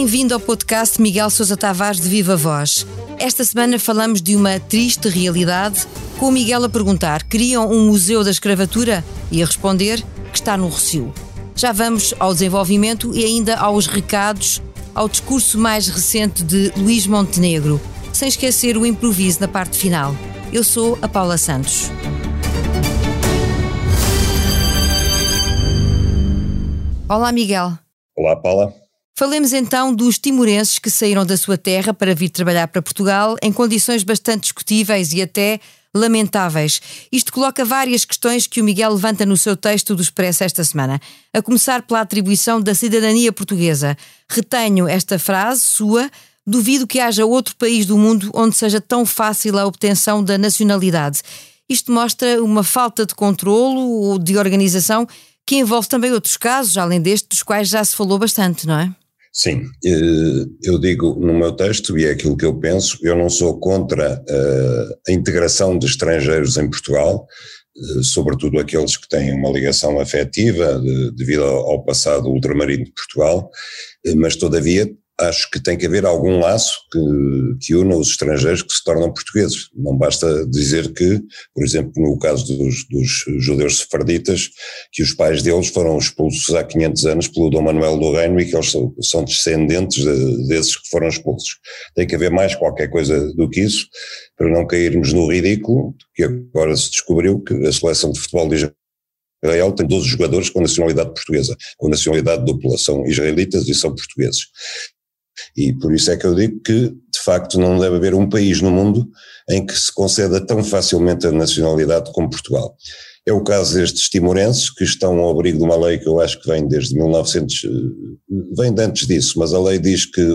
bem-vindo ao podcast Miguel Sousa Tavares de Viva Voz. Esta semana falamos de uma triste realidade, com o Miguel a perguntar: queriam um museu da escravatura? E a responder que está no Rocio. Já vamos ao desenvolvimento e ainda aos recados, ao discurso mais recente de Luís Montenegro, sem esquecer o improviso na parte final. Eu sou a Paula Santos. Olá, Miguel. Olá, Paula. Falemos então dos timorenses que saíram da sua terra para vir trabalhar para Portugal em condições bastante discutíveis e até lamentáveis. Isto coloca várias questões que o Miguel levanta no seu texto do Expresso esta semana, a começar pela atribuição da cidadania portuguesa. Retenho esta frase sua. Duvido que haja outro país do mundo onde seja tão fácil a obtenção da nacionalidade. Isto mostra uma falta de controlo ou de organização que envolve também outros casos, além deste, dos quais já se falou bastante, não é? Sim, eh, eu digo no meu texto, e é aquilo que eu penso, eu não sou contra eh, a integração de estrangeiros em Portugal, eh, sobretudo aqueles que têm uma ligação afetiva devido ao passado ultramarino de Portugal, mas todavia acho que tem que haver algum laço que, que una os estrangeiros que se tornam portugueses. Não basta dizer que, por exemplo, no caso dos, dos judeus sefarditas, que os pais deles foram expulsos há 500 anos pelo Dom Manuel do Reino e que eles são, são descendentes de, desses que foram expulsos. Tem que haver mais qualquer coisa do que isso para não cairmos no ridículo, que agora se descobriu que a seleção de futebol de Israel tem 12 jogadores com nacionalidade portuguesa, com nacionalidade dupla, são israelitas e são portugueses. E por isso é que eu digo que, de facto, não deve haver um país no mundo em que se conceda tão facilmente a nacionalidade como Portugal. É o caso destes timorenses, que estão ao abrigo de uma lei que eu acho que vem desde 1900, vem de antes disso, mas a lei diz que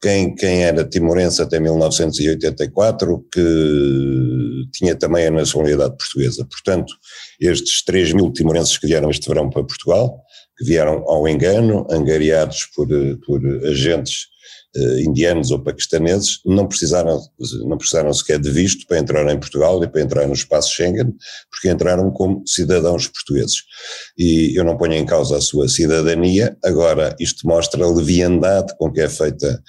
quem, quem era timorense até 1984, que tinha também a nacionalidade portuguesa. Portanto, estes 3 mil timorenses que vieram este verão para Portugal, que vieram ao engano, angariados por, por agentes uh, indianos ou paquistaneses, não precisaram, não precisaram sequer de visto para entrar em Portugal e para entrar no espaço Schengen, porque entraram como cidadãos portugueses. E eu não ponho em causa a sua cidadania, agora isto mostra a leviandade com que é feita,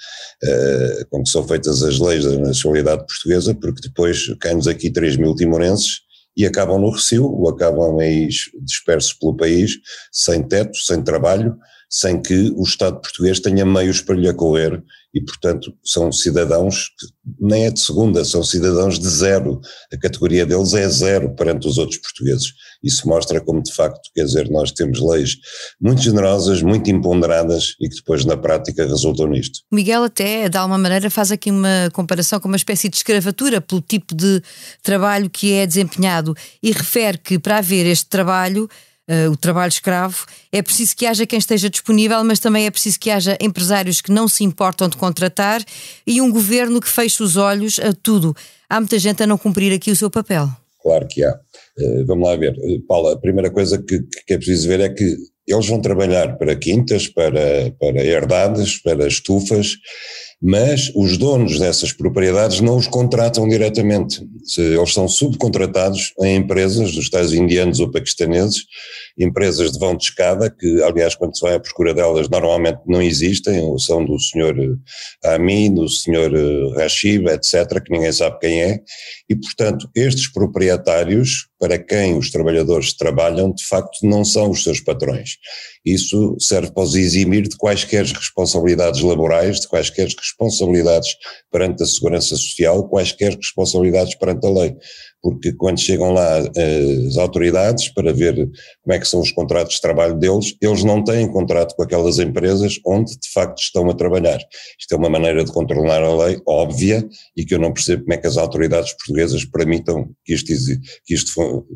uh, com que são feitas as leis da nacionalidade portuguesa, porque depois caem-nos aqui 3 mil timorenses e acabam no Recio, ou acabam aí dispersos pelo país, sem teto, sem trabalho, sem que o Estado português tenha meios para lhe acolher e, portanto, são cidadãos que nem é de segunda, são cidadãos de zero. A categoria deles é zero perante os outros portugueses. Isso mostra como, de facto, quer dizer, nós temos leis muito generosas, muito imponderadas e que depois, na prática, resultam nisto. Miguel, até, de alguma maneira, faz aqui uma comparação com uma espécie de escravatura pelo tipo de trabalho que é desempenhado e refere que, para haver este trabalho, uh, o trabalho escravo, é preciso que haja quem esteja disponível, mas também é preciso que haja empresários que não se importam de contratar e um governo que feche os olhos a tudo. Há muita gente a não cumprir aqui o seu papel. Claro que há. Uh, vamos lá ver. Uh, Paula, a primeira coisa que, que é preciso ver é que eles vão trabalhar para quintas, para, para herdades, para estufas, mas os donos dessas propriedades não os contratam diretamente. Eles são subcontratados em empresas dos tais indianos ou paquistaneses, empresas de vão de escada, que aliás quando se vai à procura delas normalmente não existem, ou são do senhor Amin, do senhor Rashid, etc., que ninguém sabe quem é, e portanto estes proprietários para quem os trabalhadores trabalham, de facto, não são os seus patrões. Isso serve para os eximir de quaisquer responsabilidades laborais, de quaisquer responsabilidades perante a segurança social, quaisquer responsabilidades perante a lei porque quando chegam lá eh, as autoridades para ver como é que são os contratos de trabalho deles, eles não têm contrato com aquelas empresas onde de facto estão a trabalhar. Isto é uma maneira de controlar a lei óbvia e que eu não percebo como é que as autoridades portuguesas permitam que isto, que isto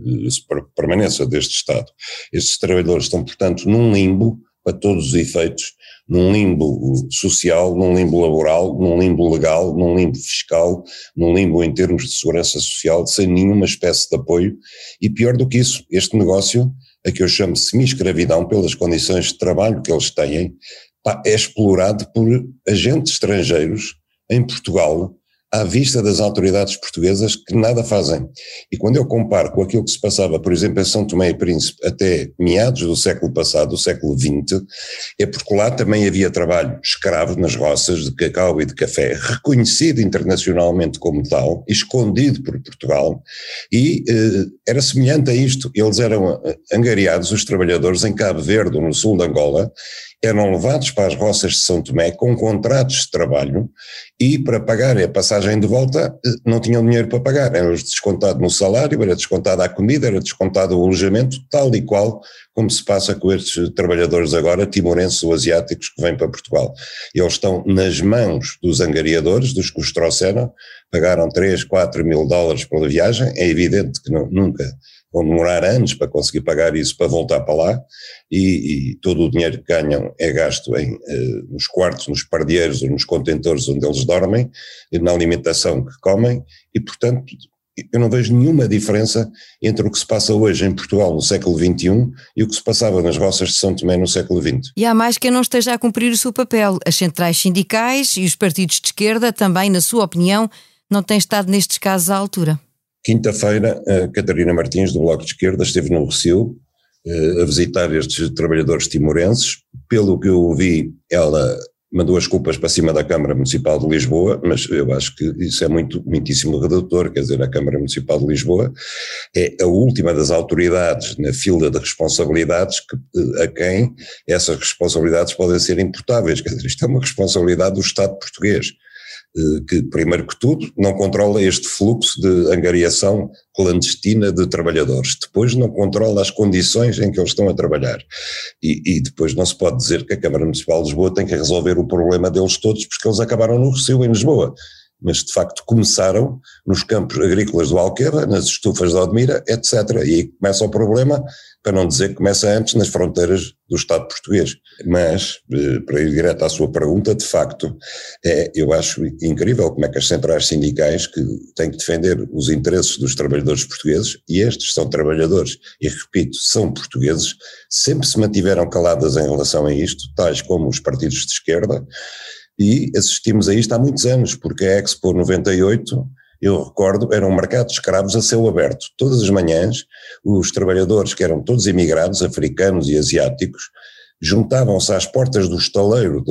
eh, permaneça deste Estado. Estes trabalhadores estão, portanto, num limbo para todos os efeitos num limbo social, num limbo laboral, num limbo legal, num limbo fiscal, num limbo em termos de segurança social, sem nenhuma espécie de apoio. E pior do que isso, este negócio, a que eu chamo semi-escravidão pelas condições de trabalho que eles têm, é explorado por agentes estrangeiros em Portugal à vista das autoridades portuguesas que nada fazem. E quando eu comparo com aquilo que se passava, por exemplo, em São Tomé e Príncipe até meados do século passado, do século XX, é porque lá também havia trabalho escravo nas roças de cacau e de café, reconhecido internacionalmente como tal, escondido por Portugal, e eh, era semelhante a isto. Eles eram eh, angariados, os trabalhadores, em Cabo Verde, no sul de Angola, eram levados para as roças de São Tomé com contratos de trabalho e para pagar a passagem de volta eh, não tinham dinheiro para pagar, era descontado no salário, era descontado a comida, era descontado o alojamento, tal e qual como se passa com estes trabalhadores agora, timorenses ou asiáticos que vêm para Portugal. Eles estão nas mãos dos angariadores, dos que os trouxeram, pagaram 3, 4 mil dólares pela viagem, é evidente que não, nunca vão demorar anos para conseguir pagar isso para voltar para lá. E, e todo o dinheiro que ganham é gasto em, eh, nos quartos, nos pardieiros ou nos contentores onde eles dormem, na alimentação que comem. E, portanto, eu não vejo nenhuma diferença entre o que se passa hoje em Portugal no século XXI e o que se passava nas roças de São Tomé no século XX. E há mais quem não esteja a cumprir o seu papel. As centrais sindicais e os partidos de esquerda também, na sua opinião, não têm estado nestes casos à altura. Quinta-feira, a Catarina Martins, do Bloco de Esquerda, esteve no Recio eh, a visitar estes trabalhadores timorenses. Pelo que eu ouvi, ela mandou as culpas para cima da Câmara Municipal de Lisboa, mas eu acho que isso é muito, muitíssimo redutor, quer dizer, a Câmara Municipal de Lisboa é a última das autoridades na fila de responsabilidades que, eh, a quem essas responsabilidades podem ser imputáveis, quer dizer, isto é uma responsabilidade do Estado português. Eh, que, primeiro que tudo, não controla este fluxo de angariação clandestina de trabalhadores, depois não controla as condições em que eles estão a trabalhar. E, e, depois não se pode dizer que a Câmara Municipal de Lisboa tem que resolver o problema deles todos, porque eles acabaram no Recio em Lisboa. Mas de facto começaram nos campos agrícolas do Alqueva, nas estufas de Odmira, etc. E aí começa o problema para não dizer que começa antes nas fronteiras do Estado português. Mas, eh, para ir direto à sua pergunta, de facto, é, eu acho incrível como é que as centrais sindicais que têm que defender os interesses dos trabalhadores portugueses, e estes são trabalhadores, e repito, são portugueses, sempre se mantiveram caladas em relação a isto, tais como os partidos de esquerda, e assistimos a isto há muitos anos, porque a Expo 98 eu recordo, eram mercados escravos a céu aberto. Todas as manhãs, os trabalhadores, que eram todos imigrados, africanos e asiáticos, juntavam-se às portas do estaleiro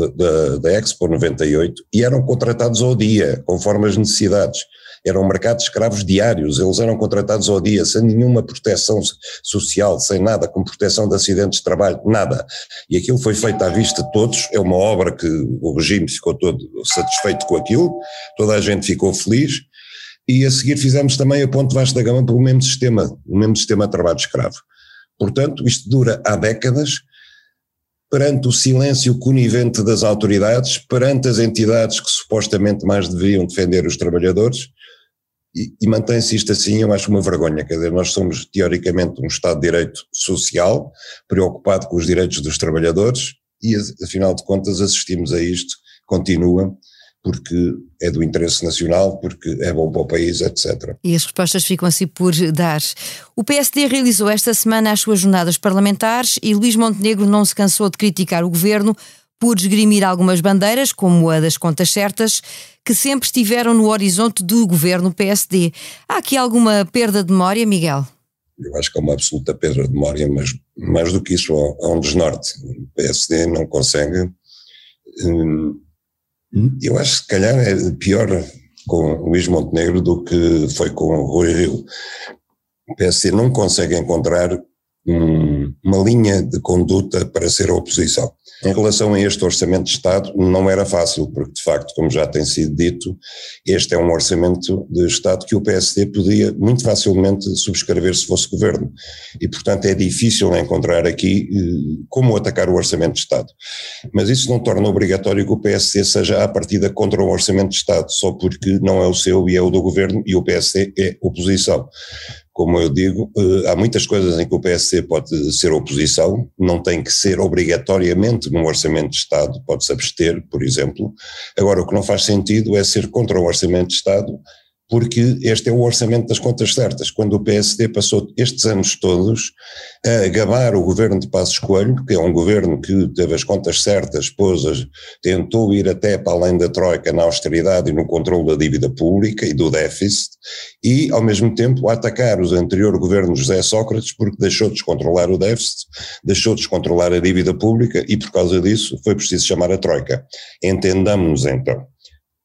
da Expo 98 e eram contratados ao dia, conforme as necessidades. Eram mercados escravos diários, eles eram contratados ao dia, sem nenhuma proteção social, sem nada, com proteção de acidentes de trabalho, nada. E aquilo foi feito à vista de todos, é uma obra que o regime ficou todo satisfeito com aquilo, toda a gente ficou feliz, e a seguir fizemos também a Ponte Vasco da Gama pelo mesmo sistema, o mesmo sistema de trabalho escravo. Portanto, isto dura há décadas, perante o silêncio conivente das autoridades, perante as entidades que supostamente mais deveriam defender os trabalhadores, e, mantém-se isto assim, eu acho uma vergonha, quer dizer, nós somos teoricamente um Estado de Direito social, preocupado com os direitos dos trabalhadores, e afinal de contas assistimos a isto, continua, porque é do interesse nacional, porque é bom para o país, etc. E as respostas ficam assim por dar. O PSD realizou esta semana as suas jornadas parlamentares e Luís Montenegro não se cansou de criticar o governo por esgrimir algumas bandeiras, como a das contas certas, que sempre estiveram no horizonte do governo PSD. Há aqui alguma perda de memória, Miguel? Eu acho que é uma absoluta perda de memória, mas mais do que isso, há um desnorte. O PSD não consegue. Hum, eu acho que se calhar é pior com Luís Montenegro do que foi com o Rui Rio. O PSD não consegue encontrar um, uma linha de conduta para ser oposição. Em relação a este orçamento de Estado, não era fácil, porque de facto, como já tem sido dito, este é um orçamento de Estado que o PSD podia muito facilmente subscrever se fosse governo. E, portanto, é difícil encontrar aqui eh, como atacar o orçamento de Estado. Mas isso não torna obrigatório que o PSD seja à partida contra o orçamento de Estado, só porque não é o seu e é o do governo e o PSD é oposição como eu digo, eh, há muitas coisas em que o PSC pode ser oposição, não tem que ser obrigatoriamente num orçamento de Estado, pode-se abster, por exemplo. Agora, o que não faz sentido é ser contra o orçamento de Estado porque este é o orçamento das contas certas. Quando o PSD passou estes anos todos a gabar o governo de Passos Coelho, que é um governo que teve as contas certas, pôs tentou ir até para além da Troika na austeridade e no controle da dívida pública e do déficit, e ao mesmo tempo a atacar os anterior governo José Sócrates porque deixou de descontrolar o déficit, deixou de descontrolar a dívida pública e por causa disso foi preciso chamar a Troika. Entendamos-nos então.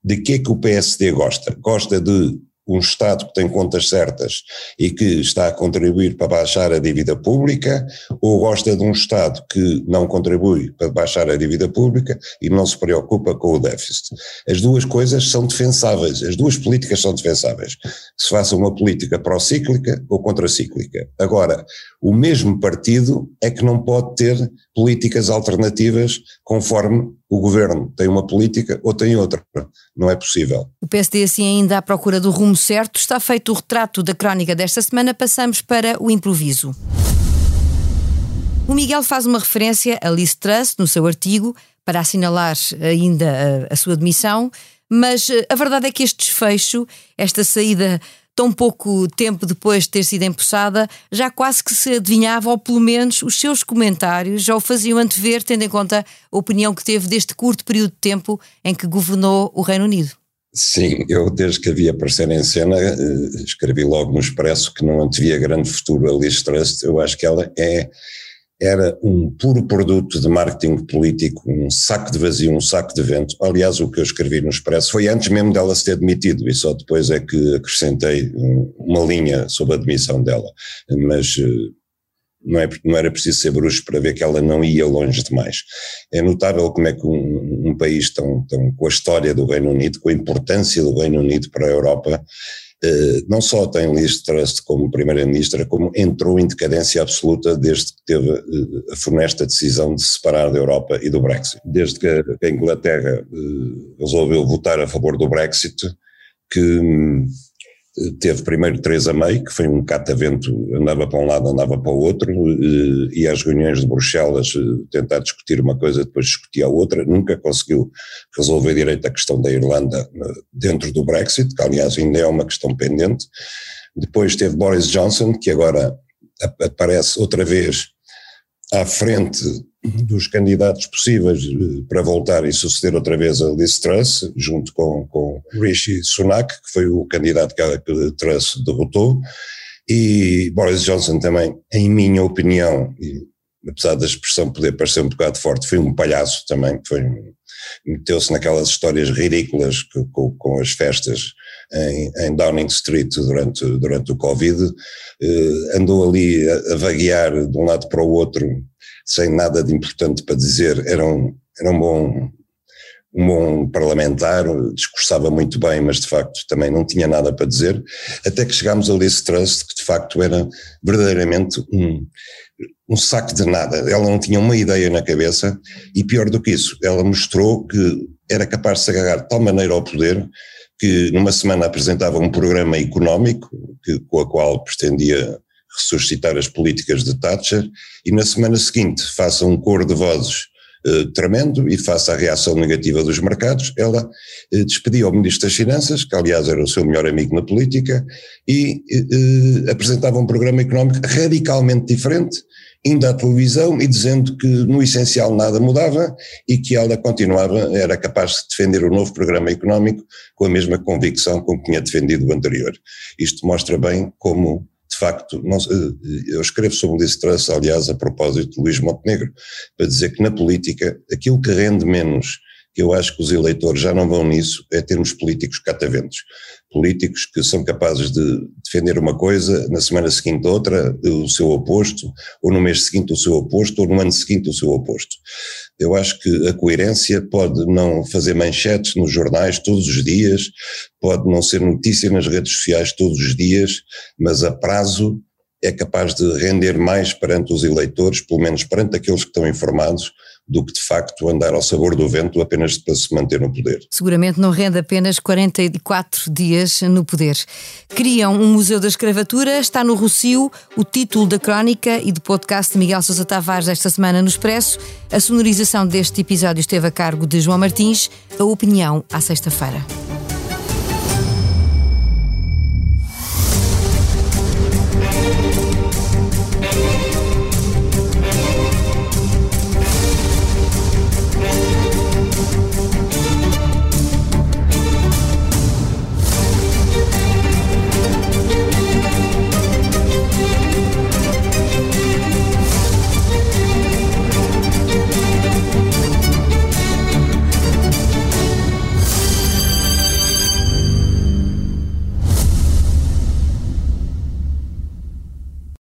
De que é que o PSD gosta? Gosta de um Estado que tem contas certas e que está a contribuir para baixar a dívida pública, ou gosta de um Estado que não contribui para baixar a dívida pública e não se preocupa com o déficit. As duas coisas são defensáveis, as duas políticas são defensáveis. Se faça uma política pró-cíclica ou contracíclica. Agora, o mesmo partido é que não pode ter políticas alternativas conforme o governo tem uma política ou tem outra. Não é possível. O PSD, assim, ainda à procura do rumo certo. Está feito o retrato da crónica desta semana. Passamos para o improviso. O Miguel faz uma referência a Liz Truss no seu artigo para assinalar ainda a, a sua demissão, mas eh, a verdade é que este desfecho, esta saída tão pouco tempo depois de ter sido empossada, já quase que se adivinhava, ou pelo menos os seus comentários já o faziam antever, tendo em conta a opinião que teve deste curto período de tempo em que governou o Reino Unido. Sim, eu desde que havia aparecer em cena, eh, escrevi logo no Expresso que não antevia grande futuro a Liz Truss, eu acho que ela é era um puro produto de marketing político, um saco de vazio, um saco de vento. Aliás, o que eu escrevi no Expresso foi antes mesmo dela se ter demitido, e só depois é que acrescentei uma linha sobre a demissão dela. Mas eh, não, é, não era preciso ser bruxo para ver que ela não ia longe demais. É notável como é que um, um país tão, tão, com a história do Reino Unido, com a importância do Reino Unido para a Europa, não só tem Liz Truss como primeira-ministra, como entrou em decadência absoluta desde que teve eh, a funesta decisão de se separar da Europa e do Brexit. Desde que a Inglaterra eh, resolveu votar a favor do Brexit, que hum, Teve primeiro Teresa May, que foi um catavento, andava para um lado, andava para o outro, e às reuniões de Bruxelas tentar discutir uma coisa, depois discutia a outra, nunca conseguiu resolver direito a questão da Irlanda dentro do Brexit, que aliás ainda é uma questão pendente. Depois teve Boris Johnson, que agora aparece outra vez à frente dos candidatos possíveis eh, para voltar e suceder outra vez a Liz Truss, junto com, com Rishi Sunak, que foi o candidato que a Truss derrotou, e Boris Johnson também, em minha opinião, e, apesar da expressão poder parecer um bocado forte, foi um palhaço também, foi meteu-se naquelas histórias ridículas com, com as festas em, em, Downing Street durante, durante o Covid, eh, andou ali a, a vaguear de um lado para o outro sem nada de importante para dizer, era um, era um bom um bom parlamentar, discursava muito bem, mas de facto também não tinha nada para dizer, até que chegámos a Liz Trust, que de facto era verdadeiramente um, um saco de nada. Ela não tinha uma ideia na cabeça e pior do que isso, ela mostrou que era capaz de se agarrar de tal maneira ao poder que numa semana apresentava um programa económico que, com a qual pretendia ressuscitar as políticas de Thatcher e na semana seguinte faça um coro de vozes eh, tremendo e face à reação negativa dos mercados, ela eh, despedia o Ministro das Finanças, que aliás era o seu melhor amigo na política, e eh, apresentava um programa económico radicalmente diferente, indo à televisão e dizendo que no essencial nada mudava e que ela continuava, era capaz de defender o novo programa económico com a mesma convicção com que tinha defendido o anterior. Isto mostra bem como facto, não, eu escrevo sobre Liz Truss, aliás, a propósito de Luís Montenegro, para dizer que na política aquilo que rende menos, eu acho que os eleitores já não vão nisso, é termos políticos cataventos. Políticos que são capazes de defender uma coisa, na semana seguinte outra, o seu oposto, ou no mês seguinte o seu oposto, ou no ano seguinte o seu oposto. Eu acho que a coerência pode não fazer manchetes nos jornais todos os dias, pode não ser notícia nas redes sociais todos os dias, mas a prazo é capaz de render mais perante os eleitores, pelo menos perante aqueles que estão informados, do que de facto andar ao sabor do vento apenas para se manter no poder. Seguramente não rende apenas 44 dias no poder. Criam um Museu da Escravatura, está no Rocio, o título da crónica e do podcast de Miguel Sousa Tavares esta semana no Expresso. A sonorização deste episódio esteve a cargo de João Martins, a opinião à sexta-feira.